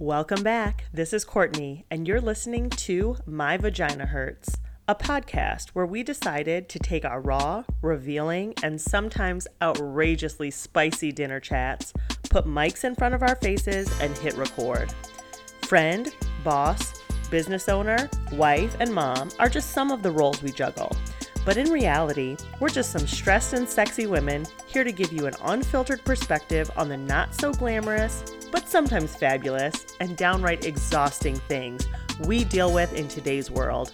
Welcome back. This is Courtney, and you're listening to My Vagina Hurts, a podcast where we decided to take our raw, revealing, and sometimes outrageously spicy dinner chats, put mics in front of our faces, and hit record. Friend, boss, business owner, wife, and mom are just some of the roles we juggle. But in reality, we're just some stressed and sexy women here to give you an unfiltered perspective on the not so glamorous, but sometimes fabulous and downright exhausting things we deal with in today's world.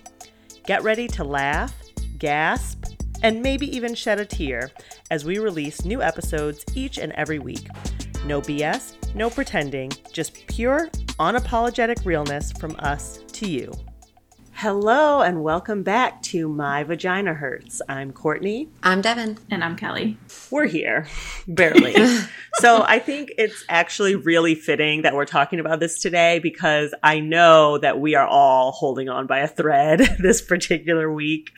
Get ready to laugh, gasp, and maybe even shed a tear as we release new episodes each and every week. No BS, no pretending, just pure, unapologetic realness from us to you. Hello, and welcome back to My Vagina Hurts. I'm Courtney. I'm Devin. And I'm Kelly. We're here, barely. so I think it's actually really fitting that we're talking about this today because I know that we are all holding on by a thread this particular week.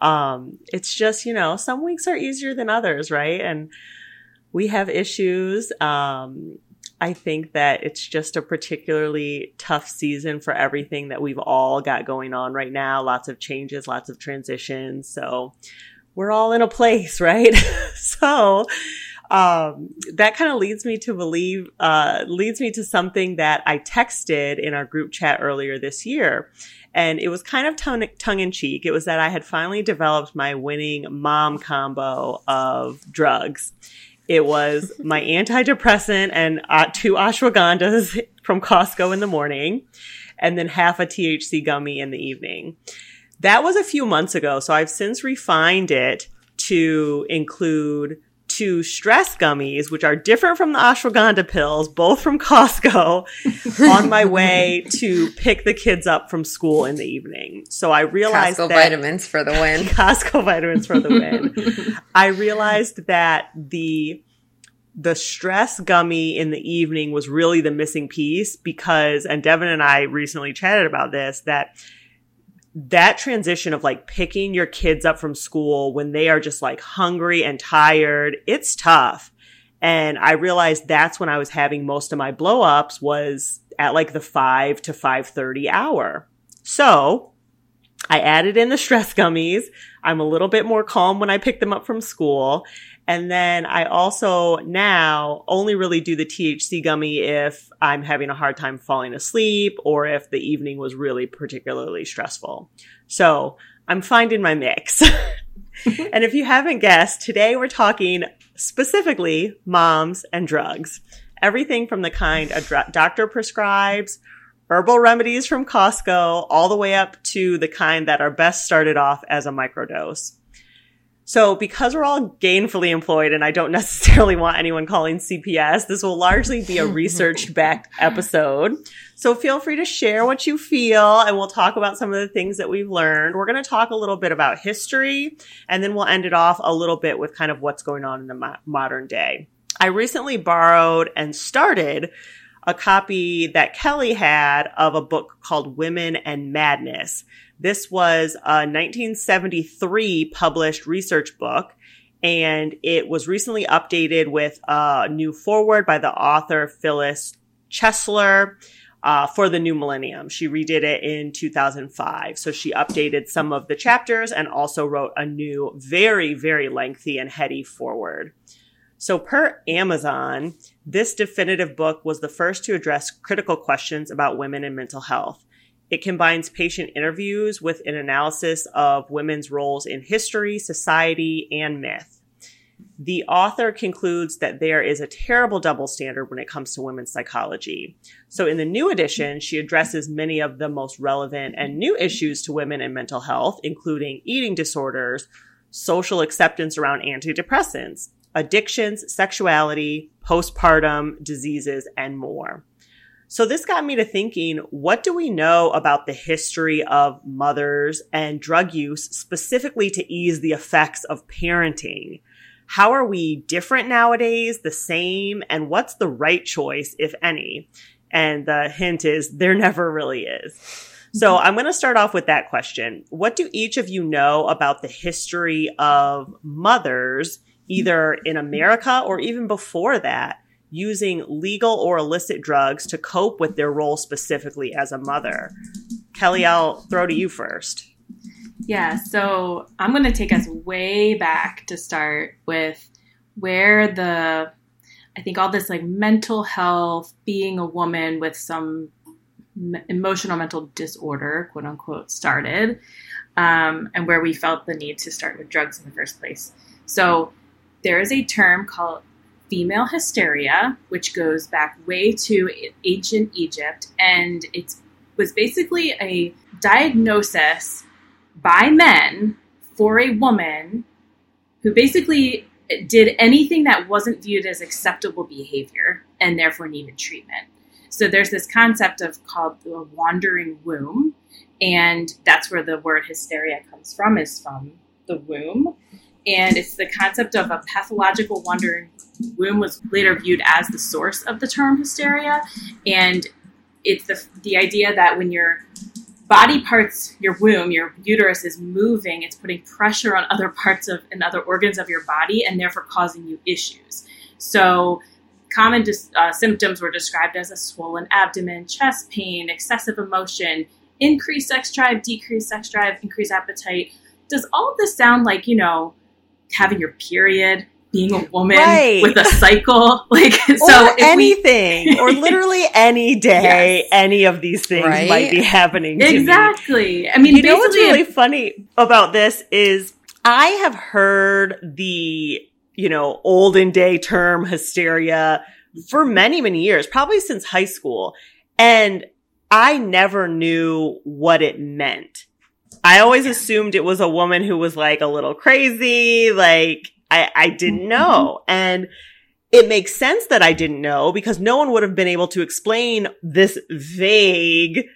Um, it's just, you know, some weeks are easier than others, right? And we have issues. Um, I think that it's just a particularly tough season for everything that we've all got going on right now. Lots of changes, lots of transitions. So we're all in a place, right? so, um, that kind of leads me to believe, uh, leads me to something that I texted in our group chat earlier this year. And it was kind of tongue, tongue in cheek. It was that I had finally developed my winning mom combo of drugs. It was my antidepressant and uh, two ashwagandhas from Costco in the morning, and then half a THC gummy in the evening. That was a few months ago, so I've since refined it to include two stress gummies, which are different from the ashwagandha pills, both from Costco, on my way to pick the kids up from school in the evening. So I realized Costco that vitamins for the win. Costco vitamins for the win. I realized that the the stress gummy in the evening was really the missing piece because and Devin and I recently chatted about this that that transition of like picking your kids up from school when they are just like hungry and tired, it's tough. And I realized that's when I was having most of my blow ups was at like the 5 to 5:30 hour. So, I added in the stress gummies. I'm a little bit more calm when I pick them up from school. And then I also now only really do the THC gummy if I'm having a hard time falling asleep or if the evening was really particularly stressful. So I'm finding my mix. and if you haven't guessed, today we're talking specifically moms and drugs. Everything from the kind a dr- doctor prescribes, herbal remedies from Costco, all the way up to the kind that are best started off as a microdose. So because we're all gainfully employed and I don't necessarily want anyone calling CPS, this will largely be a research backed episode. So feel free to share what you feel and we'll talk about some of the things that we've learned. We're going to talk a little bit about history and then we'll end it off a little bit with kind of what's going on in the mo- modern day. I recently borrowed and started a copy that Kelly had of a book called Women and Madness. This was a 1973 published research book, and it was recently updated with a new foreword by the author Phyllis Chesler. Uh, for the new millennium. She redid it in 2005. So she updated some of the chapters and also wrote a new, very, very lengthy and heady foreword. So, per Amazon, this definitive book was the first to address critical questions about women and mental health. It combines patient interviews with an analysis of women's roles in history, society, and myth. The author concludes that there is a terrible double standard when it comes to women's psychology. So in the new edition, she addresses many of the most relevant and new issues to women and mental health, including eating disorders, social acceptance around antidepressants, addictions, sexuality, postpartum diseases, and more. So this got me to thinking, what do we know about the history of mothers and drug use specifically to ease the effects of parenting? How are we different nowadays, the same, and what's the right choice, if any? And the hint is there never really is. So mm-hmm. I'm going to start off with that question. What do each of you know about the history of mothers, mm-hmm. either in America or even before that, using legal or illicit drugs to cope with their role specifically as a mother. Kelly, I'll throw to you first. Yeah, so I'm going to take us way back to start with where the I think all this like mental health, being a woman with some emotional mental disorder, quote unquote, started, um, and where we felt the need to start with drugs in the first place. So there is a term called female hysteria, which goes back way to ancient Egypt, and it was basically a diagnosis by men for a woman who basically did anything that wasn't viewed as acceptable behavior and therefore needed treatment. So there's this concept of called the wandering womb, and that's where the word hysteria comes from, is from the womb. And it's the concept of a pathological wandering womb was later viewed as the source of the term hysteria. And it's the, the idea that when your body parts, your womb, your uterus is moving, it's putting pressure on other parts of and other organs of your body and therefore causing you issues. So common dis- uh, symptoms were described as a swollen abdomen, chest pain, excessive emotion, increased sex drive, decreased sex drive, increased appetite. Does all of this sound like, you know, having your period, being a woman right. with a cycle, like so anything, we, or literally any day, yes. any of these things right? might be happening. exactly. Me. I mean, you know what's really funny about this is I have heard the you know olden day term hysteria for many many years, probably since high school, and I never knew what it meant. I always assumed it was a woman who was like a little crazy, like I, I didn't mm-hmm. know. And it makes sense that I didn't know because no one would have been able to explain this vague,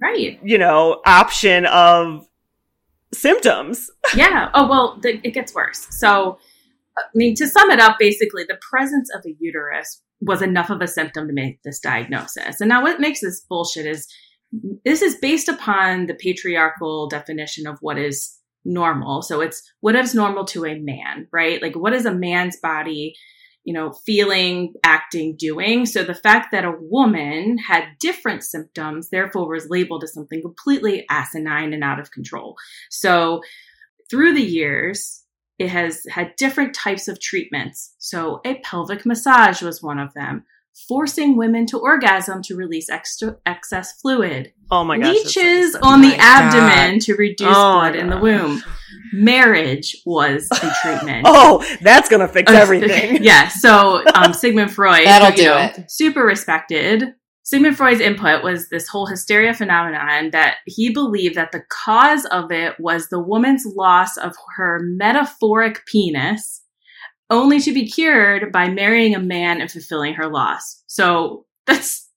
right? You know, option of symptoms. yeah. Oh, well, the, it gets worse. So, I mean, to sum it up, basically, the presence of a uterus was enough of a symptom to make this diagnosis. And now, what makes this bullshit is this is based upon the patriarchal definition of what is normal. So it's what is normal to a man, right? Like what is a man's body, you know, feeling, acting, doing? So the fact that a woman had different symptoms, therefore was labeled as something completely asinine and out of control. So through the years, it has had different types of treatments. So a pelvic massage was one of them forcing women to orgasm to release extra excess fluid. Oh my gosh. Leeches on the abdomen God. to reduce oh blood in the womb. Marriage was the treatment. oh, that's gonna fix everything. yeah. So um, Sigmund Freud, that'll do know, it. Super respected. Sigmund Freud's input was this whole hysteria phenomenon that he believed that the cause of it was the woman's loss of her metaphoric penis only to be cured by marrying a man and fulfilling her loss. So that's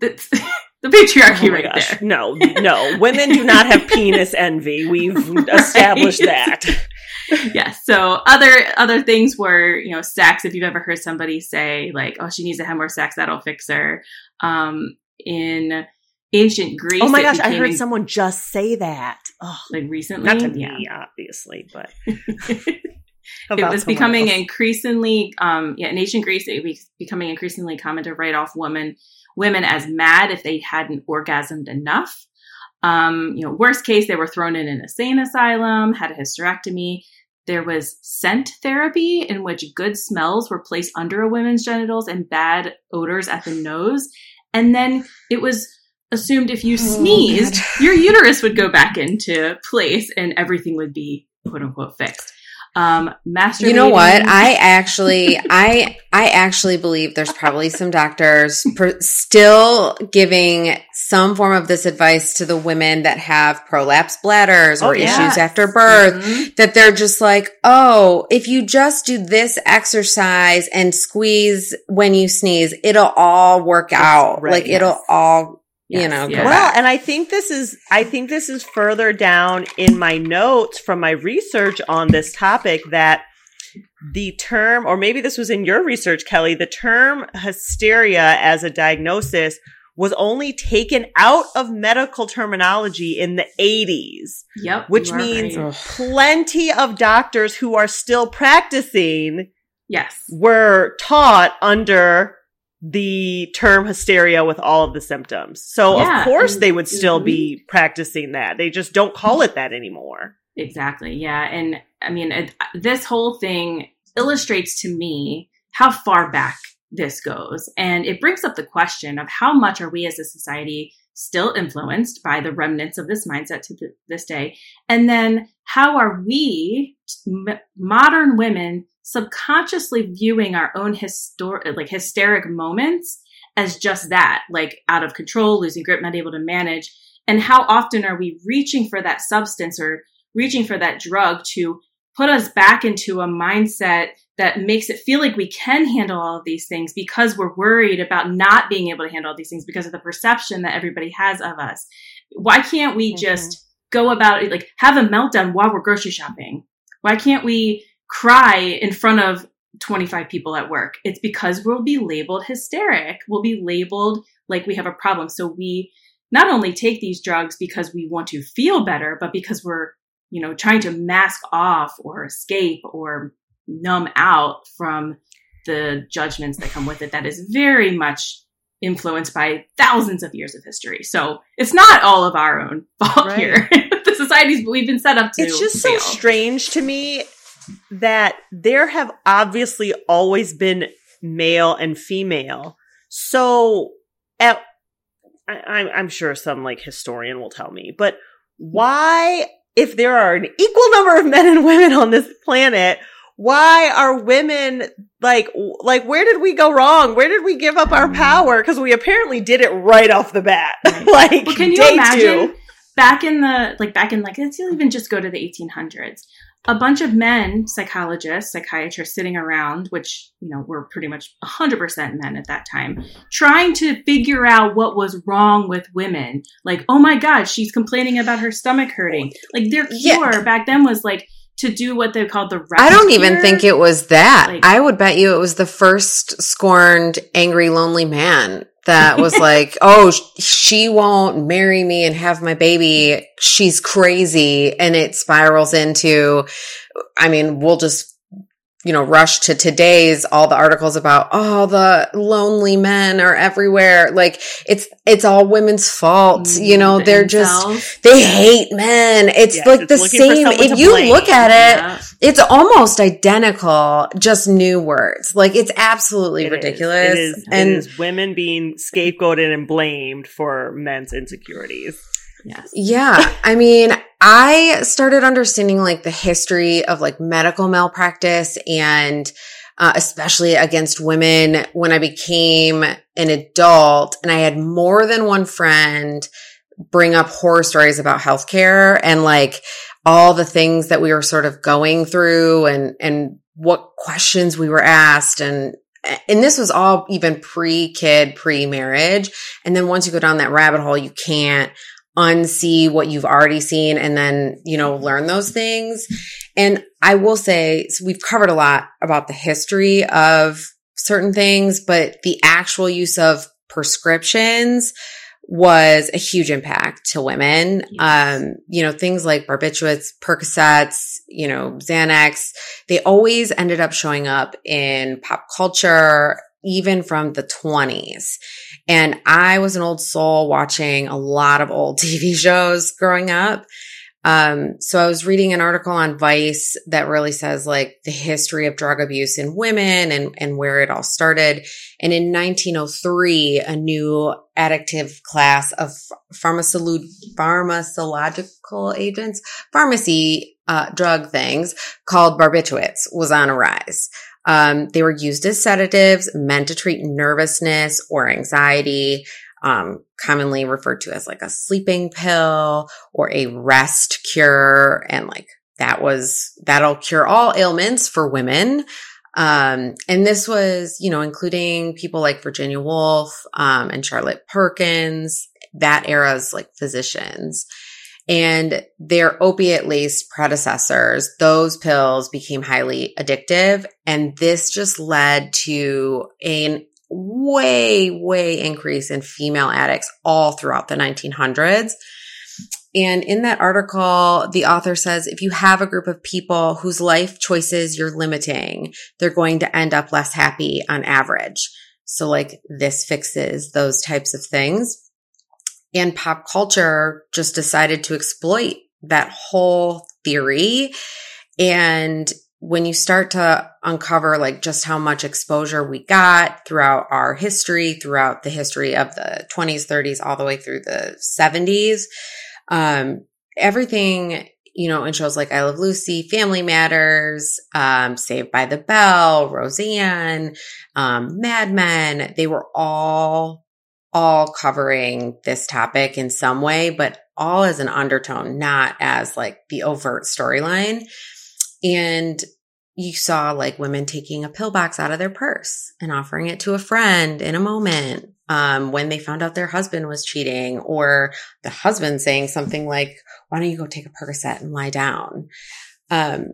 that's the patriarchy oh right gosh. there. No, no, women do not have penis envy. We've established that. yes. So other other things were, you know, sex. If you've ever heard somebody say like, "Oh, she needs to have more sex, that'll fix her." Um, in ancient Greece. Oh my gosh, I heard someone just say that. Oh, like recently. Not to me, obviously, but it was becoming else. increasingly, um, yeah, in ancient Greece, it was becoming increasingly common to write off women women as mad if they hadn't orgasmed enough. Um, you know, worst case, they were thrown in an insane asylum, had a hysterectomy. There was scent therapy in which good smells were placed under a woman's genitals and bad odors at the nose. And then it was assumed if you oh, sneezed, your uterus would go back into place and everything would be quote unquote fixed. Um, masturbating. You know what? I actually, I, I actually believe there's probably some doctors per, still giving some form of this advice to the women that have prolapsed bladders or oh, yes. issues after birth. Mm-hmm. That they're just like, oh, if you just do this exercise and squeeze when you sneeze, it'll all work out. Right, like yes. it'll all Yes, you know, well, and I think this is, I think this is further down in my notes from my research on this topic that the term, or maybe this was in your research, Kelly, the term hysteria as a diagnosis was only taken out of medical terminology in the 80s. Yep. Which means right. plenty of doctors who are still practicing yes were taught under the term hysteria with all of the symptoms. So Yeah, of course they would still mhm. be practicing that. They just don't call it that anymore. Exactly. Yeah. And I mean, it, this whole thing illustrates to me how far back this goes. And it brings up the question of how much are we as a society still influenced by the remnants of this mindset to th- this day? And then how are we, modern women, subconsciously viewing our own histor- like hysteric moments as just that, like out of control, losing grip, not able to manage? And how often are we reaching for that substance or reaching for that drug to put us back into a mindset that makes it feel like we can handle all of these things because we're worried about not being able to handle all these things because of the perception that everybody has of us. Why can't we Mhm. just go about it, like have a meltdown while we're grocery shopping? Why can't we cry in front of 25 people at work? It's because we'll be labeled hysteric. We'll be labeled like we have a problem. So we not only take these drugs because we want to feel better, but because we're you know, trying to mask off or escape or numb out from the judgments that come with it that is very much influenced by thousands of years of history. So it's not all of our own fault Right. here. the societies we've been set up to. It's just so strange to me that there have obviously always been male and female. So at I, I'm I'm sure some like historian will tell me, but why, if there are an equal number of men and women on this planet, why are women like like where did we go wrong? Where did we give up our mm. power? Because we apparently did it right off the bat. Right. like But can you imagine two. back in the like back in like let's even just go to the 1800s a bunch of men psychologists psychiatrists sitting around which you know were pretty much 100% men at that time trying to figure out what was wrong with women like oh my god she's complaining about her stomach hurting like their Yeah. cure back then was like to do what they called the rest I don't even cure. think it was that. Like- I would bet you it was the first scorned, angry, lonely man that was like, oh, she won't marry me and have my baby. She's crazy. And it spirals into, I mean, we'll just, you know, rush to today's all the articles about, oh, the lonely men are everywhere. Like it's, it's all women's fault. Mm, you know, The they're just, they hate men. It's Yes, like it's the same. If you blame. look at it, Yeah. it's almost identical, just new words. Like it's absolutely It is. ridiculous. It is, and it is women being scapegoated and blamed for men's insecurities. yes yeah, I mean, I started understanding like the history of like medical malpractice and uh, especially against women when I became an adult and I had more than one friend bring up horror stories about healthcare and like all the things that we were sort of going through and, and what questions we were asked and, and this was all even pre kid, pre marriage. And then once you go down that rabbit hole, you can't unsee what you've already seen and then, you know, learn those things. And I will say, so we've covered a lot about the history of certain things, but the actual use of prescriptions was a huge impact to women. Yes. Um, you know, things like barbiturates, Percocets, you know, Xanax, they always ended up showing up in pop culture, even from the 20s. And I was an old soul watching a lot of old TV shows growing up. Um, so I was reading an article on Vice that really says like the history of drug abuse in women and, and where it all started. And in 1903, a new addictive class of pharmacolo- pharmacological agents, pharmacy, uh, drug things called barbiturates was on a rise. Um, they were used as sedatives meant to treat nervousness or anxiety, um, commonly referred to as like a sleeping pill or a rest cure. And like that was, that'll cure all ailments for women. Um, and this was, you know, including people like Virginia Woolf, um, and Charlotte Perkins, that era's like physicians and their opiate laced predecessors, those pills became highly addictive. And this just led to an way, way increase in female addicts all throughout the 1900s. And in that article, the author says if you have a group of people whose life choices you're limiting, they're going to end up less happy on average. So like this fixes those types of things. And pop culture just decided to exploit that whole theory. And when you start to uncover like just how much exposure we got throughout our history, throughout the history of the 20s, 30s, all the way through the 70s, um, everything, you know, in shows like I Love Lucy, Family Matters, um, Saved by the Bell, Roseanne, um, Mad Men, they were all, all covering this topic in some way, but all as an undertone, not as like the overt storyline. And you saw like women taking a pillbox out of their purse and offering it to a friend in a moment um, when they found out their husband was cheating, or the husband saying something like, "Why don't you go take a Percocet and lie down?" Um,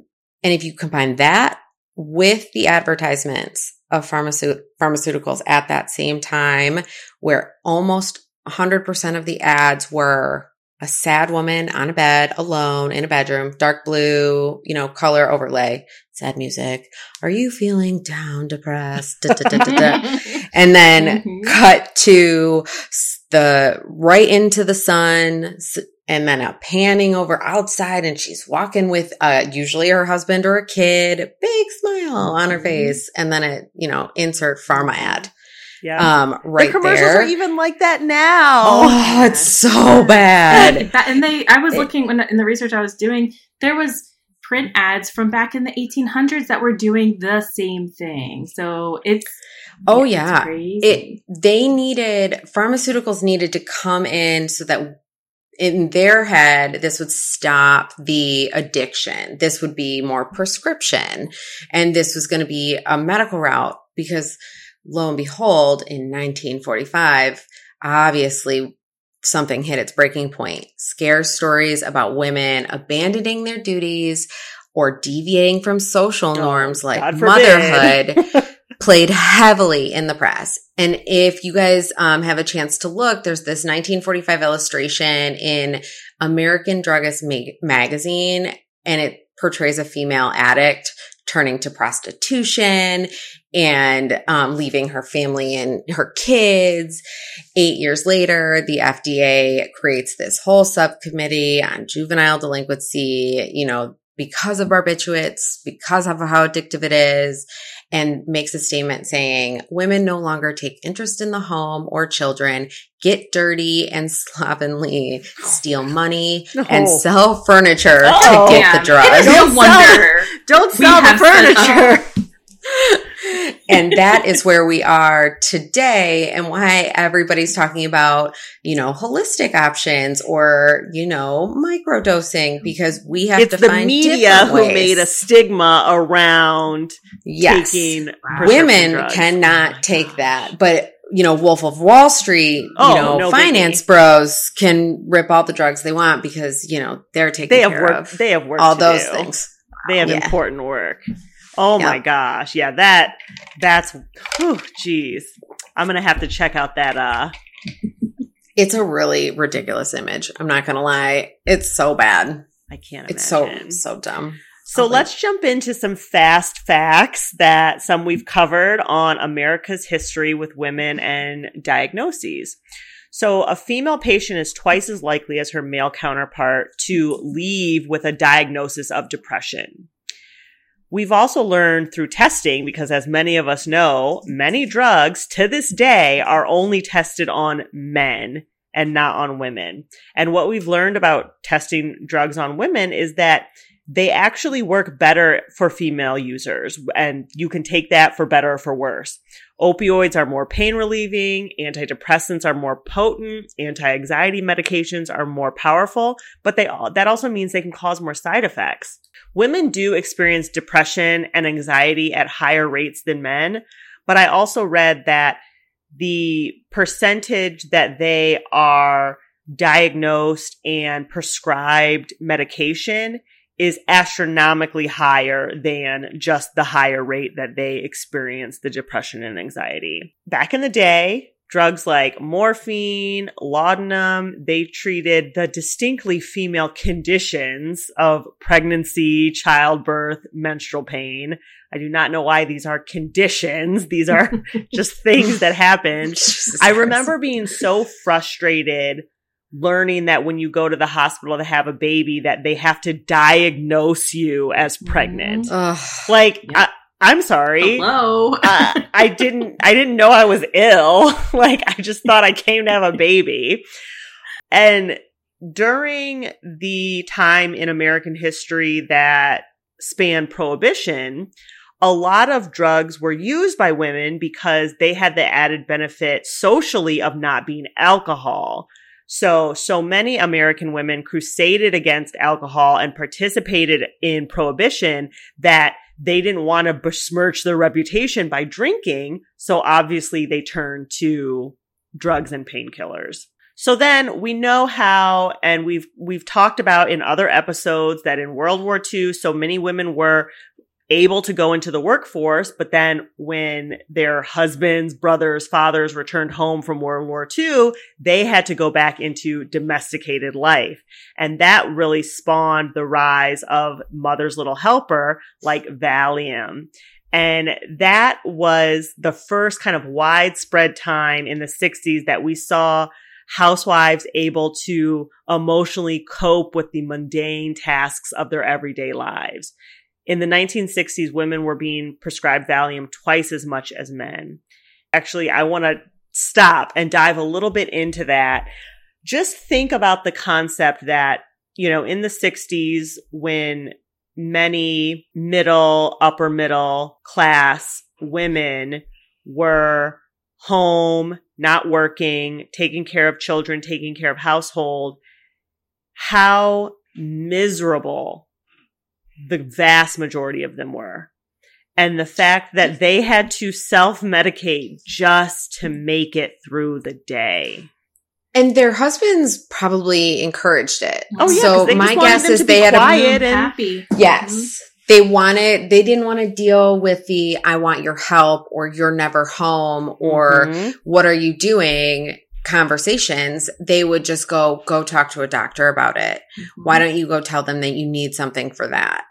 and if you combine that with the advertisements of pharmaceut- pharmaceuticals at that same time, where almost 100% of the ads were a sad woman on a bed alone in a bedroom, dark blue, you know, color overlay, sad music. Are you feeling down, depressed? Da, da, da, and then mm-hmm. cut to the right into the sun and then a panning over outside and she's walking with uh, usually her husband or a kid, big smile on her mm-hmm. face. And then it, you know, insert pharma ad. Yeah. Um, right the commercials there. are even like that now. Oh, it's so bad. and they, I was looking when in the research I was doing, there was print ads from back in the 1800s that were doing the same thing. So it's oh yeah, it they needed pharmaceuticals needed to come in so that in their head, this would stop the addiction. This would be more prescription. And this was going to be a medical route because lo and behold, in 1945, obviously something hit its breaking point. Scare stories about women abandoning their duties or deviating from social oh, norms like motherhood played heavily in the press. And if you guys um, have a chance to look, there's this 1945 illustration in American Druggist ma- magazine, and it portrays a female addict turning to prostitution and um, leaving her family and her kids. Eight years later, the FDA creates this whole subcommittee on juvenile delinquency, you know, because of barbiturates, because of how addictive it is, and makes a statement saying women no longer take interest in the home or children, get dirty and slovenly, oh steal money, no. and sell furniture oh, to get man. the drugs. Don't wonder. Don't sell the furniture. And that is where we are today and why everybody's talking about, you know, holistic options or, you know, microdosing mm-hmm. because we have it's to the media who made a stigma around yes. taking women cannot take that. But you know, Wolf of Wall Street, oh, you know, no finance bros can rip all the drugs they want because, you know, they're taking they have care work, of they have work all those do. things. They have yeah. important work. Oh my gosh. Yeah, that that's whew, geez. I'm gonna have to check out that uh It's a really ridiculous image. I'm not gonna lie. It's so bad. I can't It's so so dumb. So let's jump into some fast facts that some we've covered on America's history with women and diagnoses. So a female patient is twice as likely as her male counterpart to leave with a diagnosis of depression. We've also learned through testing, because as many of us know, many drugs to this day are only tested on men and not on women. And what we've learned about testing drugs on women is that they actually work better for female users and you can take that for better or for worse. Opioids are more pain relieving, antidepressants are more potent, anti-anxiety medications are more powerful, but they that also means they can cause more side effects. Women do experience depression and anxiety at higher rates than men, but I also read that the percentage that they are diagnosed and prescribed medication is astronomically higher than just the higher rate that they experience the depression and anxiety. Back in the day, drugs like morphine, laudanum. They treated the distinctly female conditions of pregnancy, childbirth, menstrual pain. I do not know why these are conditions. These are just things that happen. Jesus I remember being so frustrated learning that when you go to the hospital to have a baby that they have to diagnose you as pregnant. Ugh. Like Yeah. I, I'm sorry. Hello. uh, I didn't I didn't know I was ill. like I just thought I came to have a baby. And during the time in American history that spanned prohibition, a lot of drugs were used by women because they had the added benefit socially of not being alcohol. So, so many American women crusaded against alcohol and participated in prohibition that they didn't want to besmirch their reputation by drinking. So obviously they turned to drugs and painkillers. So then we know how, and we've, we've talked about in other episodes that in World War II, so many women were able to go into the workforce, but then when their husbands, brothers, fathers returned home from World War II, they had to go back into domesticated life. And that really spawned the rise of Mother's Little Helper like Valium. And that was the first kind of widespread time in the 60s that we saw housewives able to emotionally cope with the mundane tasks of their everyday lives. In the 1960s, women were being prescribed Valium twice as much as men. Actually, I want to stop and dive a little bit into that. Just think about the concept that, you know, in the 60s, when many middle, upper middle class women were home, not working, taking care of children, taking care of household, how miserable the vast majority of them were. And the fact that they had to self medicate just to make it through the day. And their husbands probably encouraged it. Oh, yeah. So 'cause they my guess them is to be they had a quiet and happy. Yes. They wanted, they didn't want to deal with the, I want your help or you're never home or Mhm. what are you doing conversations. They would just go, go talk to a doctor about it. Mhm. Why don't you go tell them that you need something for that?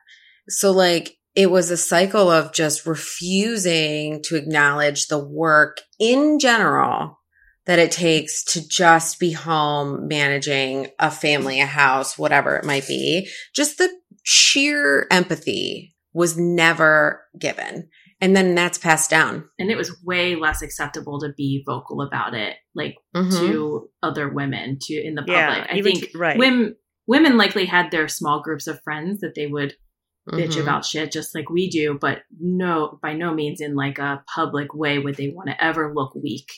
So like it was a cycle of just refusing to acknowledge the work in general that it takes to just be home managing a family, a house, whatever it might be. Just the sheer empathy was never given. And then that's passed down. and it was way less acceptable to be vocal about it, like Mhm. to other women, to in the public. Yeah, I think to- right. women women likely had their small groups of friends that they would bitch Mhm. about shit just like we do, but no, by no means in like a public way would they want to ever look weak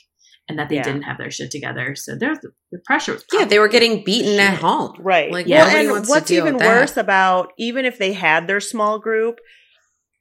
and that they Yeah. didn't have their shit together. So there's the, the pressure. Was Yeah, they were getting beaten at home. Right. Like, Yeah. nobody and wants what's to deal even with that. worse about even if they had their small group,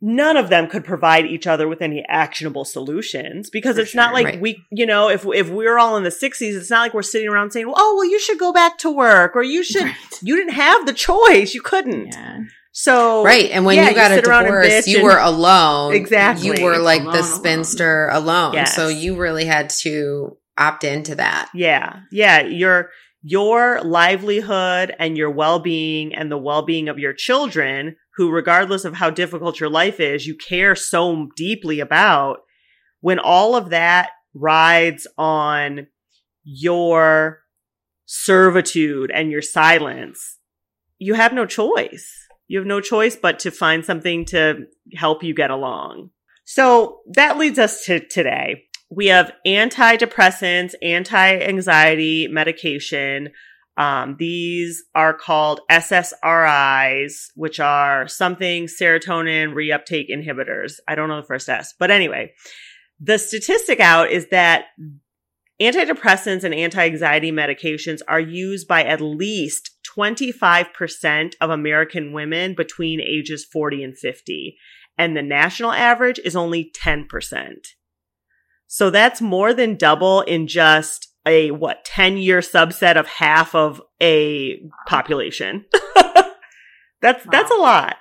none of them could provide each other with any actionable solutions because For it's not like Right. we, you know, if if we're all in the 60s, it's not like we're sitting around saying, "Oh, well, you should go back to work," or "You should." Right. You didn't have the choice; you couldn't. Yeah. So Right. And when yeah, you got a sit divorce, you and- were alone. Exactly. You were like Alone, the alone. spinster alone. Yes. So you really had to opt into that. Yeah. Yeah. Your, your livelihood and your well-being and the well-being of your children, who regardless of how difficult your life is, you care so deeply about when all of that rides on your servitude and your silence, you have no choice. You have no choice but to find something to help you get along. So that leads us to today. We have antidepressants, anti-anxiety medication. Um, these are called SSRIs, which are something serotonin reuptake inhibitors. I don't know the first S, but anyway, the statistic out is that antidepressants and anti-anxiety medications are used by at least 25% of American women between ages 40 and 50. And the national average is only 10%. So that's more than double in just a what 10 year subset of half of a population. that's that's a lot.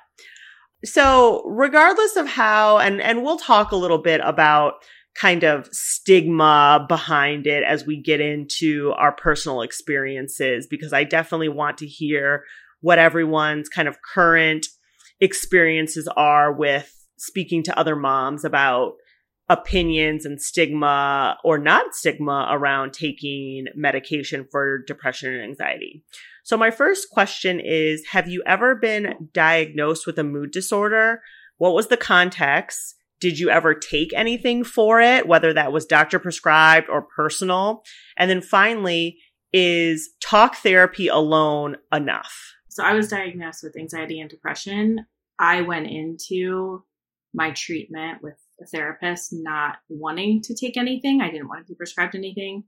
So regardless of how and and we'll talk a little bit about kind of stigma behind it as we get into our personal experiences because I definitely want to hear what everyone's kind of current experiences are with speaking to other moms about opinions and stigma or not stigma around taking medication for depression and anxiety. So my first question is, have you ever been diagnosed with a mood disorder? What was the context? Did you ever take anything for it, whether that was doctor prescribed or personal? And then finally, is talk therapy alone enough? So I was diagnosed with anxiety and depression. I went into my treatment with a therapist not wanting to take anything. I didn't want to be prescribed anything.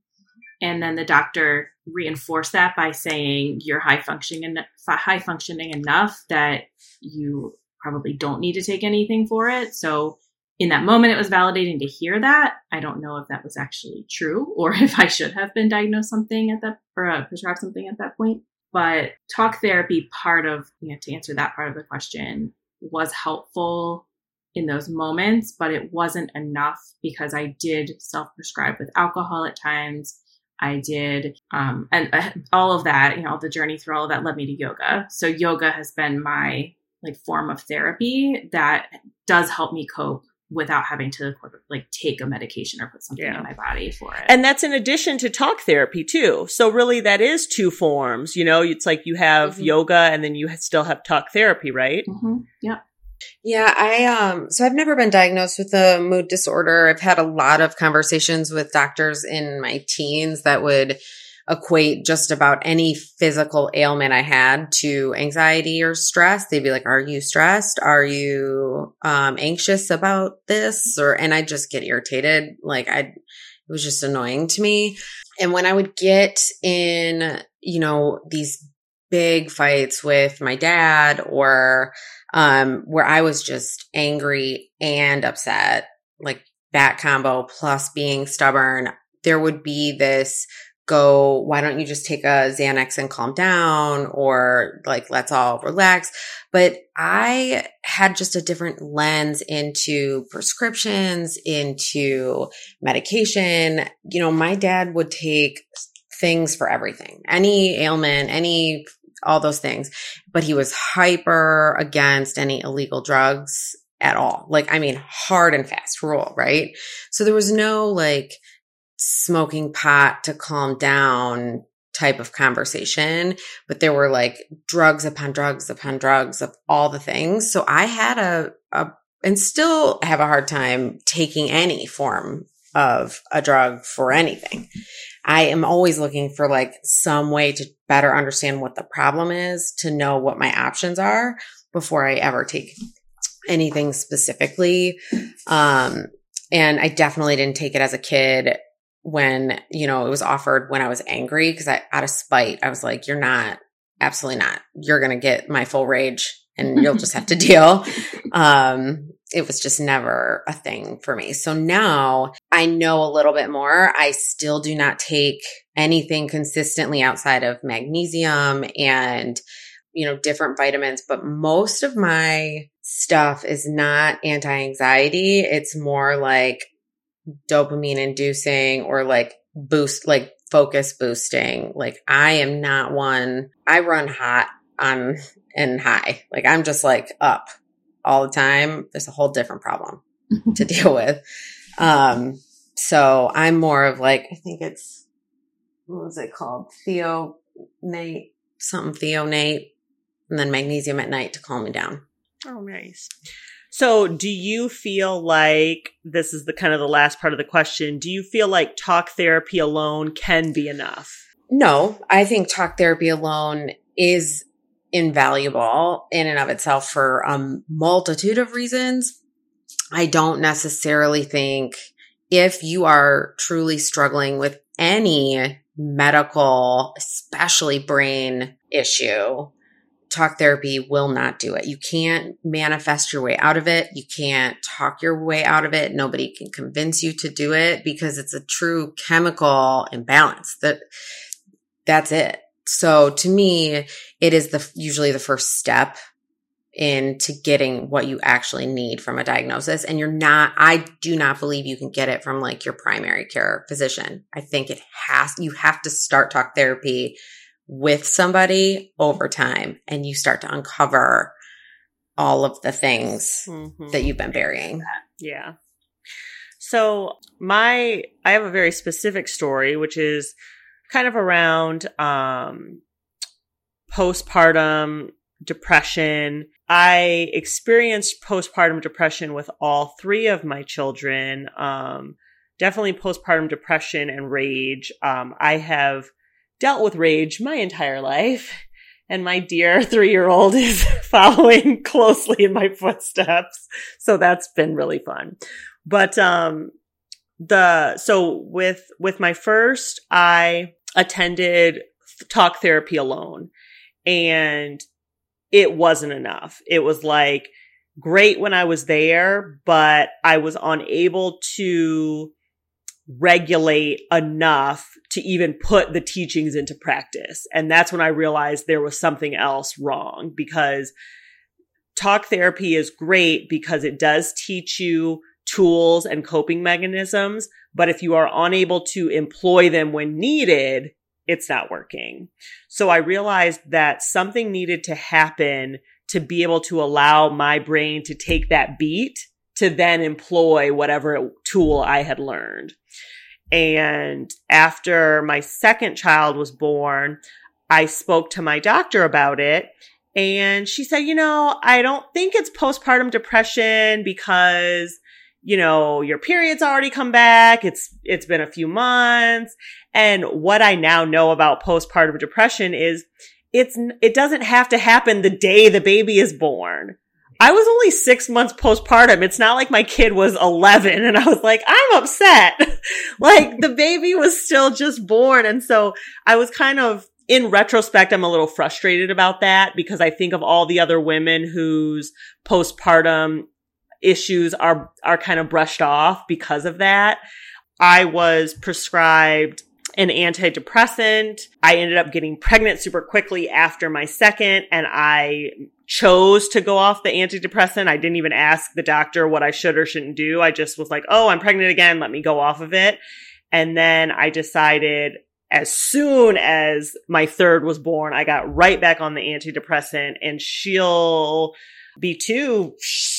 And then the doctor reinforced that by saying you're high functioning and high functioning enough that you probably don't need to take anything for it. So in that moment, it was validating to hear that. I don't know if that was actually true or if I should have been diagnosed something at that or uh, prescribed something at that point. But talk therapy, part of you know, to answer that part of the question, was helpful in those moments, but it wasn't enough because I did self prescribe with alcohol at times. I did, um, and uh, all of that, you know, the journey through all of that led me to yoga. So yoga has been my like form of therapy that does help me cope without having to like take a medication or put something yeah. in my body for it. And that's in addition to talk therapy too. So really that is two forms, you know, it's like you have mm-hmm. yoga and then you still have talk therapy, right? Mm-hmm. Yeah. Yeah, I um so I've never been diagnosed with a mood disorder. I've had a lot of conversations with doctors in my teens that would equate just about any physical ailment I had to anxiety or stress. They'd be like, "Are you stressed? Are you um, anxious about this?" Or and I'd just get irritated. Like I, it was just annoying to me. And when I would get in, you know, these big fights with my dad, or um, where I was just angry and upset, like that combo plus being stubborn, there would be this go, why don't you just take a Xanax and calm down or like, let's all relax. But I had just a different lens into prescriptions, into medication. You know, my dad would take things for everything, any ailment, any, all those things, but he was hyper against any illegal drugs at all. Like, I mean, hard and fast rule, right? So there was no like, smoking pot to calm down type of conversation, but there were like drugs upon drugs upon drugs of all the things. So I had a, a and still have a hard time taking any form of a drug for anything. I am always looking for like some way to better understand what the problem is, to know what my options are before I ever take anything specifically. Um, and I definitely didn't take it as a kid when, you know, it was offered when I was angry because I, out of spite, I was like, you're not, absolutely not. You're going to get my full rage and you'll just have to deal. Um, it was just never a thing for me. So now I know a little bit more. I still do not take anything consistently outside of magnesium and, you know, different vitamins, but most of my stuff is not anti anxiety. It's more like dopamine inducing or like boost, like focus boosting. Like I am not one, I run hot on and high. Like I'm just like up all the time. There's a whole different problem to deal with. Um, so I'm more of like, I think it's, what was it called? Threonate, something threonate, and then magnesium at night to calm me down. Oh, nice. So, do you feel like this is the kind of the last part of the question? Do you feel like talk therapy alone can be enough? No, I think talk therapy alone is invaluable in and of itself for a multitude of reasons. I don't necessarily think if you are truly struggling with any medical, especially brain issue, talk therapy will not do it. You can't manifest your way out of it. You can't talk your way out of it. Nobody can convince you to do it because it's a true chemical imbalance that that's it. So to me, it is the usually the first step into getting what you actually need from a diagnosis. And you're not, I do not believe you can get it from like your primary care physician. I think it has, you have to start talk therapy with somebody over time and you start to uncover all of the things mm-hmm. that you've been burying. Yeah. So my, I have a very specific story, which is kind of around, um, postpartum depression. I experienced postpartum depression with all three of my children. Um, definitely postpartum depression and rage. Um, I have dealt with rage my entire life. And my dear three year old is following closely in my footsteps. So that's been really fun. But, um, the, so with, with my first, I attended talk therapy alone and it wasn't enough. It was like great when I was there, but I was unable to regulate enough to even put the teachings into practice. And that's when I realized there was something else wrong because talk therapy is great because it does teach you tools and coping mechanisms. But if you are unable to employ them when needed, it's not working. So I realized that something needed to happen to be able to allow my brain to take that beat to then employ whatever tool I had learned. And after my second child was born, I spoke to my doctor about it. And she said, you know, I don't think it's postpartum depression because you know, your period's already come back. It's, it's been a few months. And what I now know about postpartum depression is it's, it doesn't have to happen the day the baby is born. I was only six months postpartum. It's not like my kid was 11 and I was like, I'm upset. like the baby was still just born. And so I was kind of, in retrospect, I'm a little frustrated about that because I think of all the other women whose postpartum issues are, are kind of brushed off because of that. I was prescribed an antidepressant. I ended up getting pregnant super quickly after my second and I chose to go off the antidepressant. I didn't even ask the doctor what I should or shouldn't do. I just was like, Oh, I'm pregnant again. Let me go off of it. And then I decided as soon as my third was born, I got right back on the antidepressant and she'll be two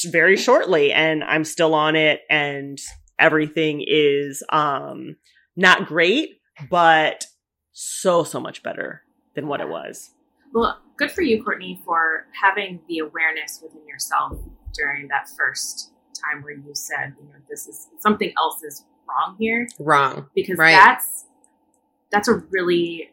very shortly and I'm still on it and everything is, um, not great, but so, so much better than what it was. Well, good for you, Courtney, for having the awareness within yourself during that first time where you said, you know, this is something else is wrong here. Wrong. Because right. that's that's a really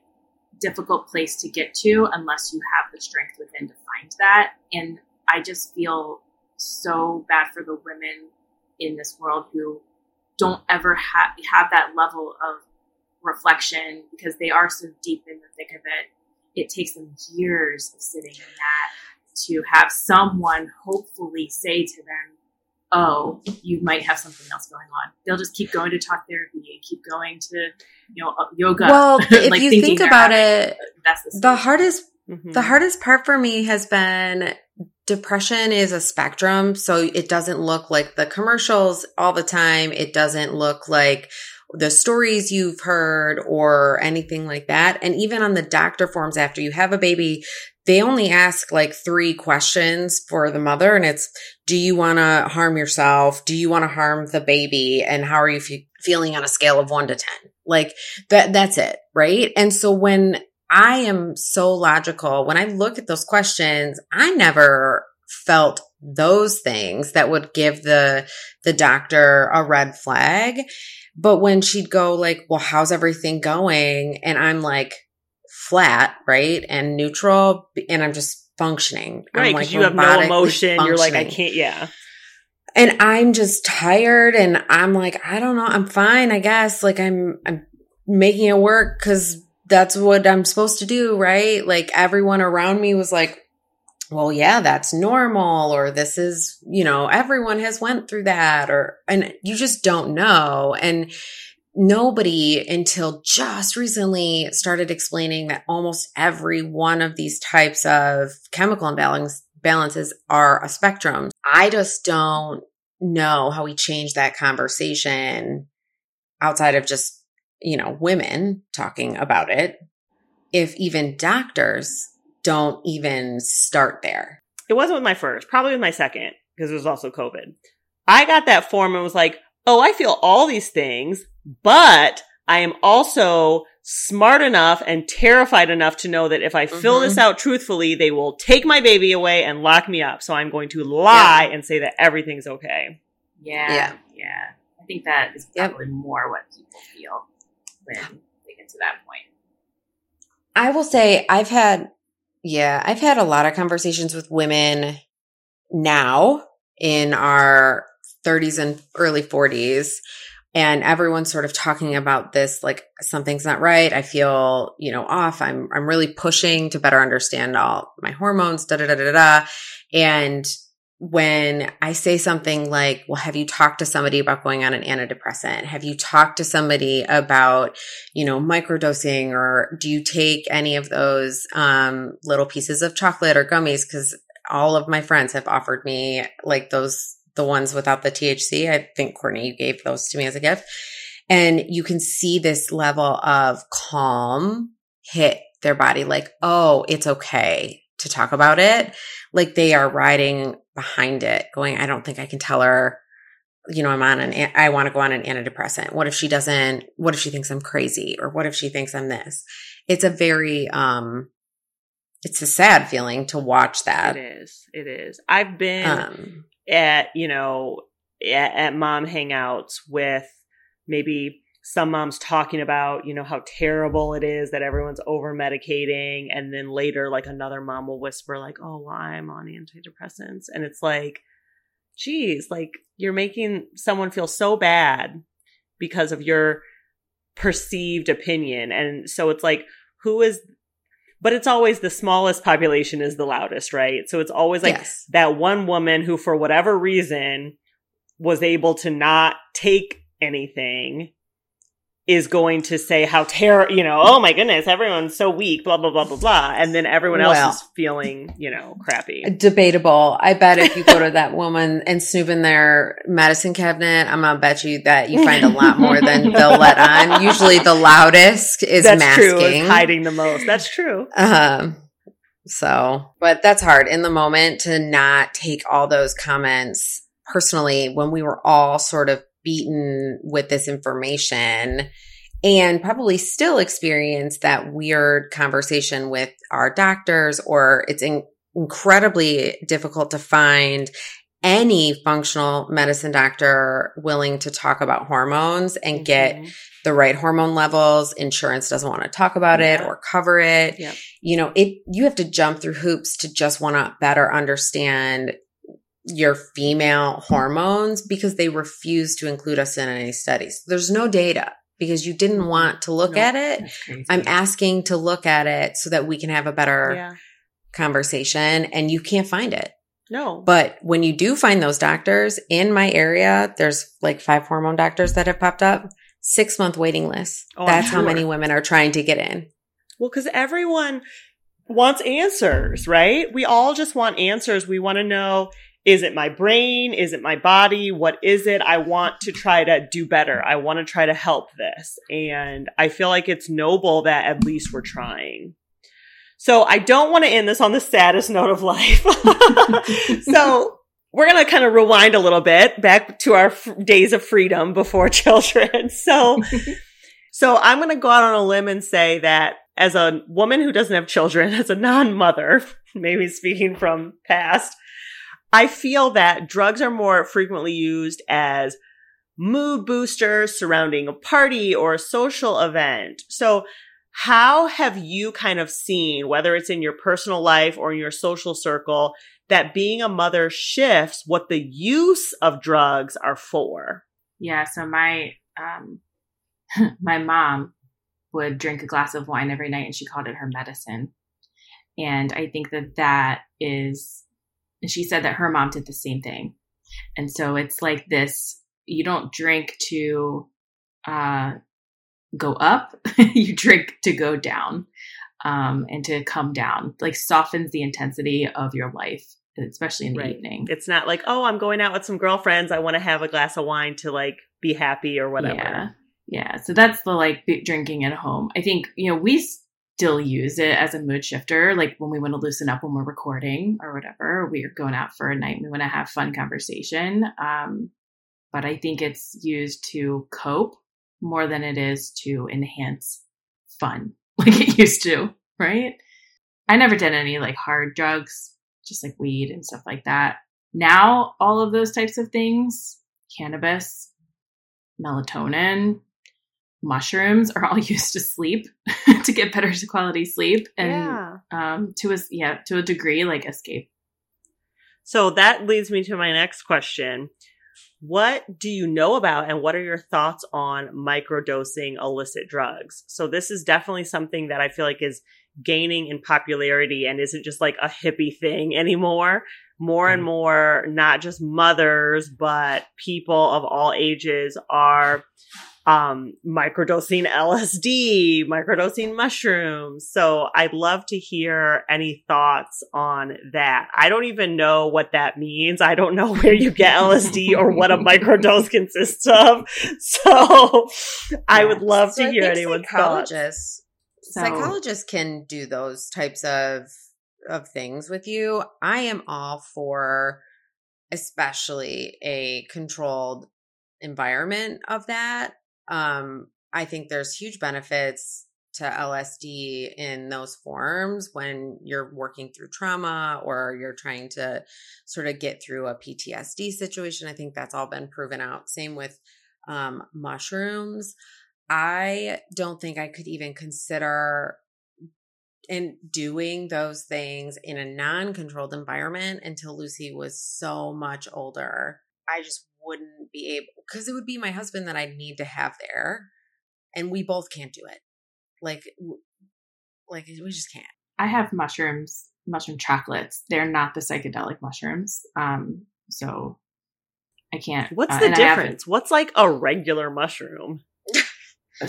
difficult place to get to unless you have the strength within to find that. And I just feel so bad for the women in this world who don't ever ha- have that level of reflection because they are so deep in the thick of it. It takes them years of sitting in that to have someone hopefully say to them, oh, you might have something else going on. They'll just keep going to talk therapy and keep going to, you know, uh, yoga. Well, if like you think about it, that's the, the hardest, mm-hmm. the hardest part for me has been depression is a spectrum. So it doesn't look like the commercials all the time. It doesn't look like the stories you've heard or anything like that. And even on the doctor forms after you have a baby, they only ask like three questions for the mother. And it's, do you want to harm yourself? Do you want to harm the baby? And how are you fe- feeling on a scale of one to 10? Like that, that's it. Right. And so when I am so logical. When I look at those questions, I never felt those things that would give the the doctor a red flag. But when she'd go like, "Well, how's everything going?" and I'm like flat, right? And neutral and I'm just functioning. Right, like, you have no emotion. You're like, I can't, yeah. And I'm just tired and I'm like, I don't know, I'm fine, I guess. Like I'm I'm making it work because that's what I'm supposed to do, right? Like everyone around me was like, well, yeah, that's normal or this is, you know, everyone has went through that or, and you just don't know. And nobody until just recently started explaining that almost every one of these types of chemical imbalance balances are a spectrum. I just don't know how we change that conversation outside of just, you know, women talking about it. If even doctors don't even start there. It wasn't with my first, probably with my second, because it was also COVID. I got that form and was like, oh, I feel all these things, but I am also smart enough and terrified enough to know that if I fill Mm-hmm. this out truthfully, they will take my baby away and lock me up. So I'm going to lie and say that everything's okay. Yeah, Yeah. yeah. I think that is Yep. more what people feel when they get to that point. I will say I've had, yeah, I've had a lot of conversations with women now in our 30s and early 40s. And everyone's sort of talking about this, like something's not right. I feel, you know, off. I'm, I'm really pushing to better understand all my hormones, da da da da da. And when I say something like, well, have you talked to somebody about going on an antidepressant? Have you talked to somebody about, you know, microdosing or do you take any of those, um, little pieces of chocolate or gummies? Cause all of my friends have offered me like those, the ones without the THC. I think Courtney, you gave those to me as a gift. And you can see this level of calm hit their body like, oh, it's okay to talk about it. Like they are riding behind it, going, I don't think I can tell her, you know, I'm on an, I want to go on an antidepressant. What if she doesn't, what if she thinks I'm crazy? Or what if she thinks I'm this? It's a very, um, it's a sad feeling to watch that. It is. It is. I've been Um, at, you know, at, at mom hangouts with maybe some moms talking about, you know, how terrible it is that everyone's over medicating. And then later, like another mom will whisper, like, oh, well, I'm on antidepressants. And it's like, geez, like you're making someone feel so bad because of your perceived opinion. And so it's like, who is, but it's always the smallest population is the loudest, right? So it's always like yes. that one woman who, for whatever reason, was able to not take anything is going to say how terrible, you know, oh my goodness, everyone's so weak, blah, blah, blah, blah, blah. And then everyone else Well. is feeling, you know, crappy. Debatable. I bet if you go to that woman and snoop in their medicine cabinet, I'm gonna bet you that you find a lot more than they'll let on. Usually the loudest is That's masking. true. Is hiding the most. That's true. Um, so, but that's hard in the moment to not take all those comments personally when we were all sort of beaten with this information and probably still experience that weird conversation with our doctors or it's in- incredibly difficult to find any functional medicine doctor willing to talk about hormones and get Mhm. the right hormone levels. Insurance doesn't want to talk about it or cover it. You know, it, you have to jump through hoops to just want to better understand your female hormones because they refuse to include us in any studies. There's no data because you didn't want to look No. at it. I'm asking to look at it so that we can have a better Yeah. conversation and you can't find it. No. But when you do find those doctors in my area, there's like five hormone doctors that have popped up, six month waiting list. Oh, That's how many women are trying to get in. Well, because everyone wants answers, right? We all just want answers. We want to know is it my brain? Is it my body? What is it? I want to try to do better. I want to try to help this. And I feel like it's noble that at least we're trying. So I don't want to end this on the saddest note of life. so we're going to kind of rewind a little bit back to our f- days of freedom before children. So, so I'm going to go out on a limb and say that as a woman who doesn't have children, as a non-mother, maybe speaking from past, I feel that drugs are more frequently used as mood boosters surrounding a party or a social event. So how have you kind of seen, whether it's in your personal life or in your social circle, that being a mother shifts what the use of drugs are for? Yeah, so my um my mom would drink a glass of wine every night and she called it her medicine. And I think that that is and she said that her mom did the same thing. And so it's like this you don't drink to uh go up, you drink to go down. Um and to come down. Like softens the intensity of your life especially in the Right. evening. It's not like, oh, I'm going out with some girlfriends. I want to have a glass of wine to like be happy or whatever. Yeah. Yeah. So that's the like drinking at home. I think, you know, we still use it as a mood shifter. Like when we want to loosen up when we're recording or whatever, we're going out for a night. And we want to have fun conversation. Um, but I think it's used to cope more than it is to enhance fun like it used to. Right. I never did any like hard drugs, just like weed and stuff like that. Now, all of those types of things, cannabis, melatonin, mushrooms are all used to sleep to get better quality sleep and yeah. um to a yeah to a degree like escape So that leads me to my next question. What do you know about and what are your thoughts on microdosing illicit drugs? So this is definitely something that I feel like is gaining in popularity and isn't just like a hippie thing anymore. More and more, not just mothers, but people of all ages are um, microdosing LSD, microdosing mushrooms. So I'd love to hear any thoughts on that. I don't even know what that means. I don't know where you get LSD or what a microdose consists of. So I would love So to I hear think anyone's thoughts. psychologists So- psychologists can do those types of of things with you. I am all for especially a controlled environment of that. Um I think there's huge benefits to LSD in those forms when you're working through trauma or you're trying to sort of get through a PTSD situation. I think that's all been proven out. Same with um, mushrooms. I don't think I could even consider in doing those things in a non-controlled environment until Lucy was so much older. I just wouldn't be able because it would be my husband that I'd need to have there, and we both can't do it. Like, like we just can't. i have mushrooms mushroom chocolates they're not the psychedelic mushrooms um so i can't What's uh, the and I haven't- difference? What's like a regular mushroom? I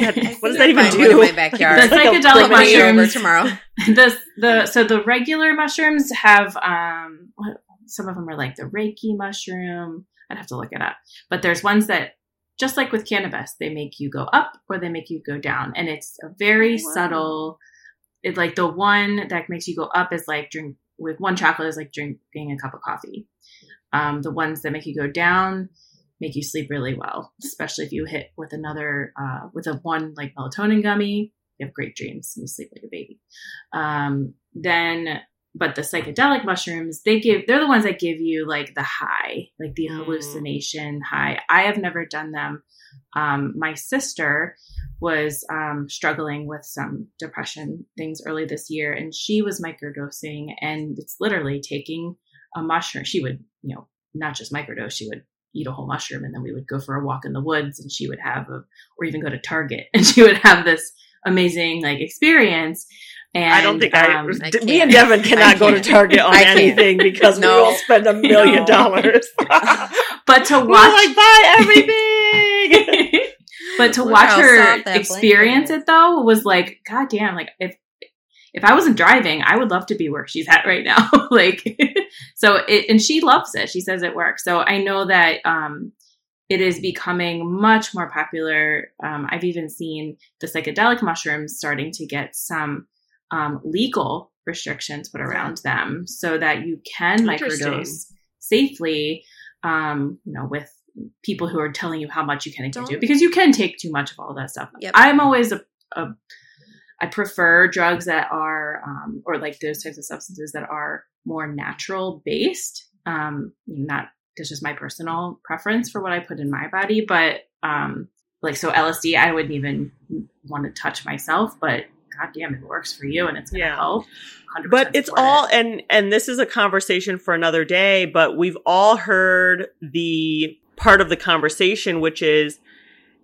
that- think what does that even do? in my backyard. The psychedelic primitive- Bring over mushrooms tomorrow. the the so the regular mushrooms have um what, some of them are like the reishi mushroom i'd have to look it up. But there's ones that just like with cannabis they make you go up or they make you go down. And it's a very wow. subtle it like the one that makes you go up is like drink with one chocolate is like drinking a cup of coffee. Um the ones that make you go down make you sleep really well especially if you hit with another uh with a one like melatonin gummy. You have great dreams and you sleep like a baby. Um, then but the psychedelic mushrooms they give they're the ones that give you like the high like the Mm. hallucination high. I have never done them. Um, my sister was um, struggling with some depression things early this year and she was microdosing and it's literally taking a mushroom she would you know not just microdose she would eat a whole mushroom and then we would go for a walk in the woods and she would have a or even go to target and she would have this amazing like experience and I don't think I, um, I d- me and Devin cannot go to. Target on anything because we No. will spend a million No. dollars. but to We're watch like buy everything. but to Look watch her experience blanket it though was like god damn like if if i wasn't driving i would love to be where she's at right now like so it and she loves it she says it works so i know that um it is becoming much more popular um, i've even seen the psychedelic mushrooms starting to get some um, legal restrictions put around them so that you can microdose safely um, you know with people who are telling you how much you can do because you can take too much of all that stuff. Yep. I'm always a, a I prefer drugs that are um, or like those types of substances that are more natural based. Um, not that's just my personal preference for what I put in my body, but um, like so LSD, I wouldn't even want to touch myself, but god damn, it works for you and it's gonna Yeah. help. 100% but it's all it. and and this is a conversation for another day but we've all heard the part of the conversation which is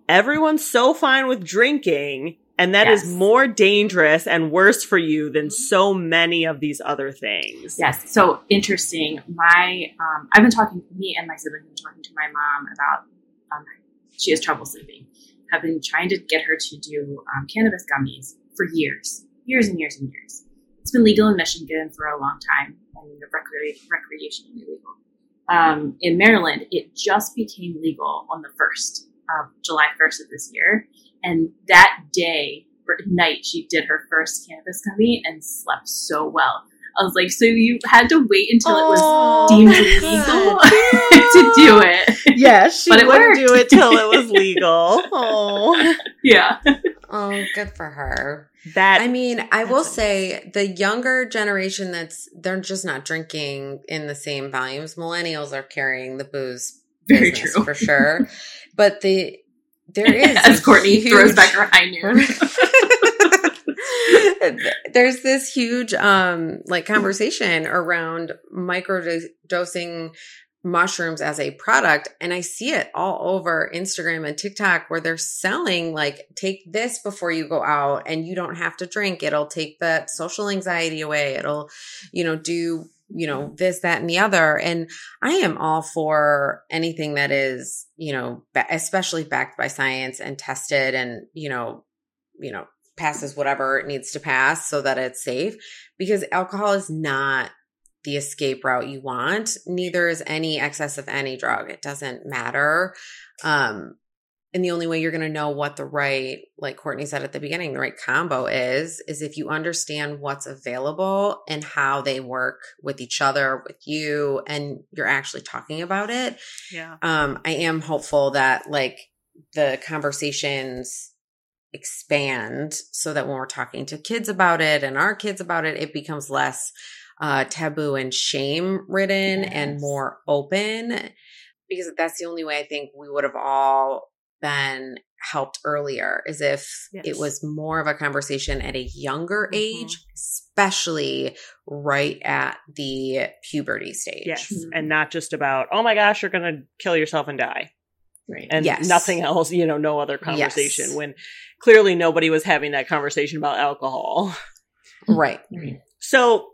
everyone's so fine with drinking and that is Yes. more dangerous and worse for you than so many of these other things Yes. So interesting. My um, I've been talking me and my sibling have been talking to my mom about um, she has trouble sleeping. Have been trying to get her to do um, cannabis gummies for years, years and years and years. it's been legal in Michigan for a long time and recre- recreationally legal. Um, in Maryland, it just became legal on the 1st of July 1st of this year. And that day, or night, she did her first cannabis gummy and slept so well. I was like, so you had to wait until oh, it was deemed legal to do it. Yes, she but it wouldn't do it till it was legal. Oh, yeah. Oh, good for her. That I mean, I will say the younger generation that's they're just not drinking in the same volumes. Millennials are carrying the booze Very true. for sure. But the there is as Courtney huge, throws back her high noon. there's this huge um like conversation around microdosing mushrooms as a product and i see it all over instagram and tiktok where they're selling like take this before you go out and you don't have to drink. It'll take that social anxiety away. It'll you know do you know this that and the other. And i am all for anything that is you know especially backed by science and tested and you know you know passes whatever it needs to pass so that it's safe because alcohol is not the escape route you want. Neither is any excess of any drug. It doesn't matter. Um, and the only way you're going to know what the right, like Courtney said at the beginning, the right combo is, is if you understand what's available and how they work with each other, with you, and you're actually talking about it. Yeah. Um, I am hopeful that like the conversations expand so that when we're talking to kids about it and our kids about it, it becomes less uh, taboo and shame ridden yes. and more open because that's the only way I think we would have all been helped earlier is if yes. it was more of a conversation at a younger mm-hmm. age, especially right at the puberty stage. Yes. Mm-hmm. And not just about, oh my gosh, you're going to kill yourself and die. Right. And yes. nothing else, you know, no other conversation yes. when clearly nobody was having that conversation about alcohol. Right. So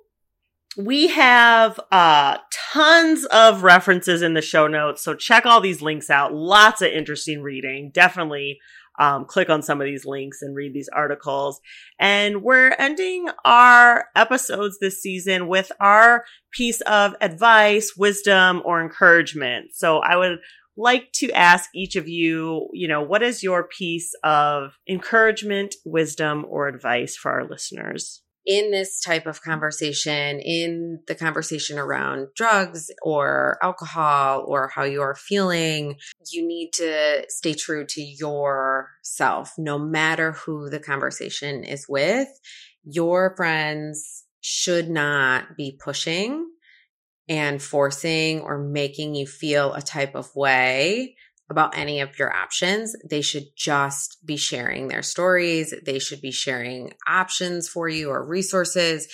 we have uh tons of references in the show notes so check all these links out. Lots of interesting reading. Definitely um, click on some of these links and read these articles. And we're ending our episodes this season with our piece of advice wisdom or encouragement. So i would like to ask each of you you know what is your piece of encouragement wisdom or advice for our listeners in this type of conversation, in the conversation around drugs or alcohol or how you're feeling, you need to stay true to yourself, no matter who the conversation is with. Your friends should not be pushing and forcing or making you feel a type of way about any of your options. They should just be sharing their stories. They should be sharing options for you or resources.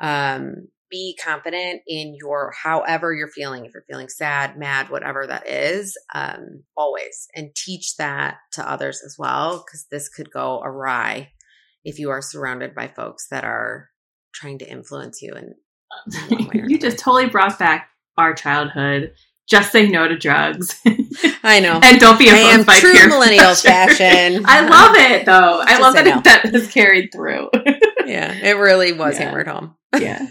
Um, be confident in your however you're feeling if you're feeling sad mad whatever that is um, always and teach that to others as well because this could go awry if you are surrounded by folks that are trying to influence you and you just totally brought back our childhood just say no to drugs. I know. and don't be influenced by true peer millennial fashion. I love it though. I love that no. that has carried through. yeah, it really was yeah. hammered home. yeah.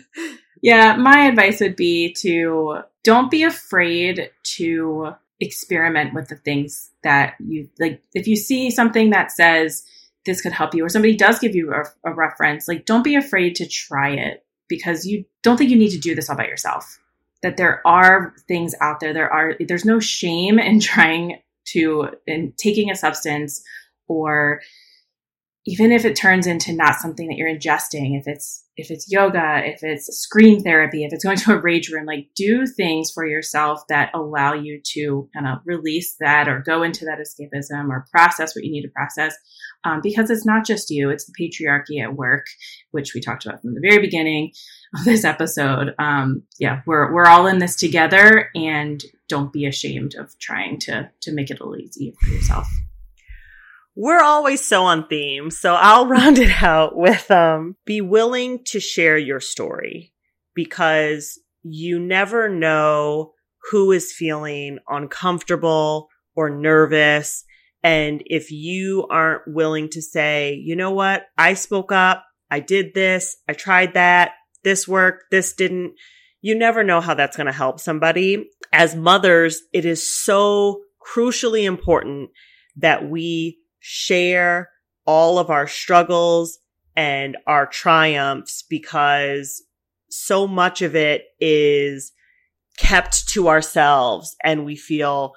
Yeah, my advice would be to don't be afraid to experiment with the things that you like if you see something that says this could help you or somebody does give you a, a reference, like don't be afraid to try it because you don't think you need to do this all by yourself that there are things out there. There are, there's no shame in trying to, in taking a substance or even if it turns into not something that you're ingesting, if it's, if it's yoga, if it's scream therapy, if it's going to a rage room, like do things for yourself that allow you to kind of release that or go into that escapism or process what you need to process. Um, because it's not just you, it's the patriarchy at work, which we talked about from the very beginning of this episode. Um, yeah, we're we're all in this together, and don't be ashamed of trying to to make it a little easier for yourself. We're always so on theme, so I'll round it out with um, be willing to share your story because you never know who is feeling uncomfortable or nervous. And if you aren't willing to say, you know what, I spoke up, I did this, I tried that, this worked, this didn't. You never know how that's going to help somebody. As mothers, it is so crucially important that we share all of our struggles and our triumphs because so much of it is kept to ourselves and we feel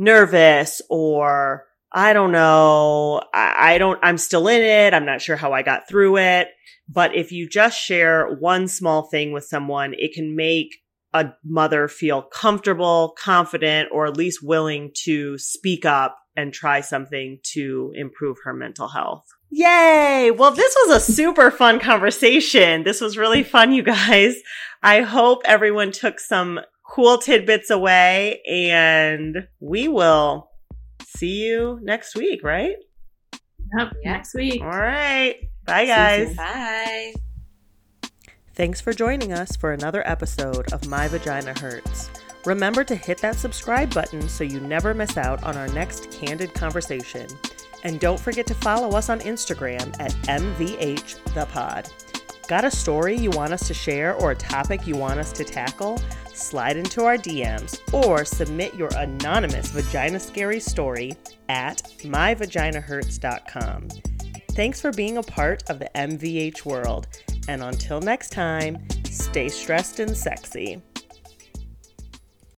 nervous or I don't know. I, I, don't, I'm still in it. I'm not sure how I got through it. But if you just share one small thing with someone, it can make a mother feel comfortable, confident, or at least willing to speak up and try something to improve her mental health. Yay! Well, this was a super fun conversation. This was really fun, you guys. I hope everyone took some cool tidbits away and we will see you next week, right? Yep, yep. next week. All right. Bye, guys. Bye. Thanks for joining us for another episode of My Vagina Hurts. Remember to hit that subscribe button so you never miss out on our next candid conversation. And don't forget to follow us on Instagram at MVHThePod. Got a story you want us to share or a topic you want us to tackle? Slide into our DMs or submit your anonymous vagina scary story at myvaginahurts.com. Thanks for being a part of the MVH world. And until next time, stay stressed and sexy.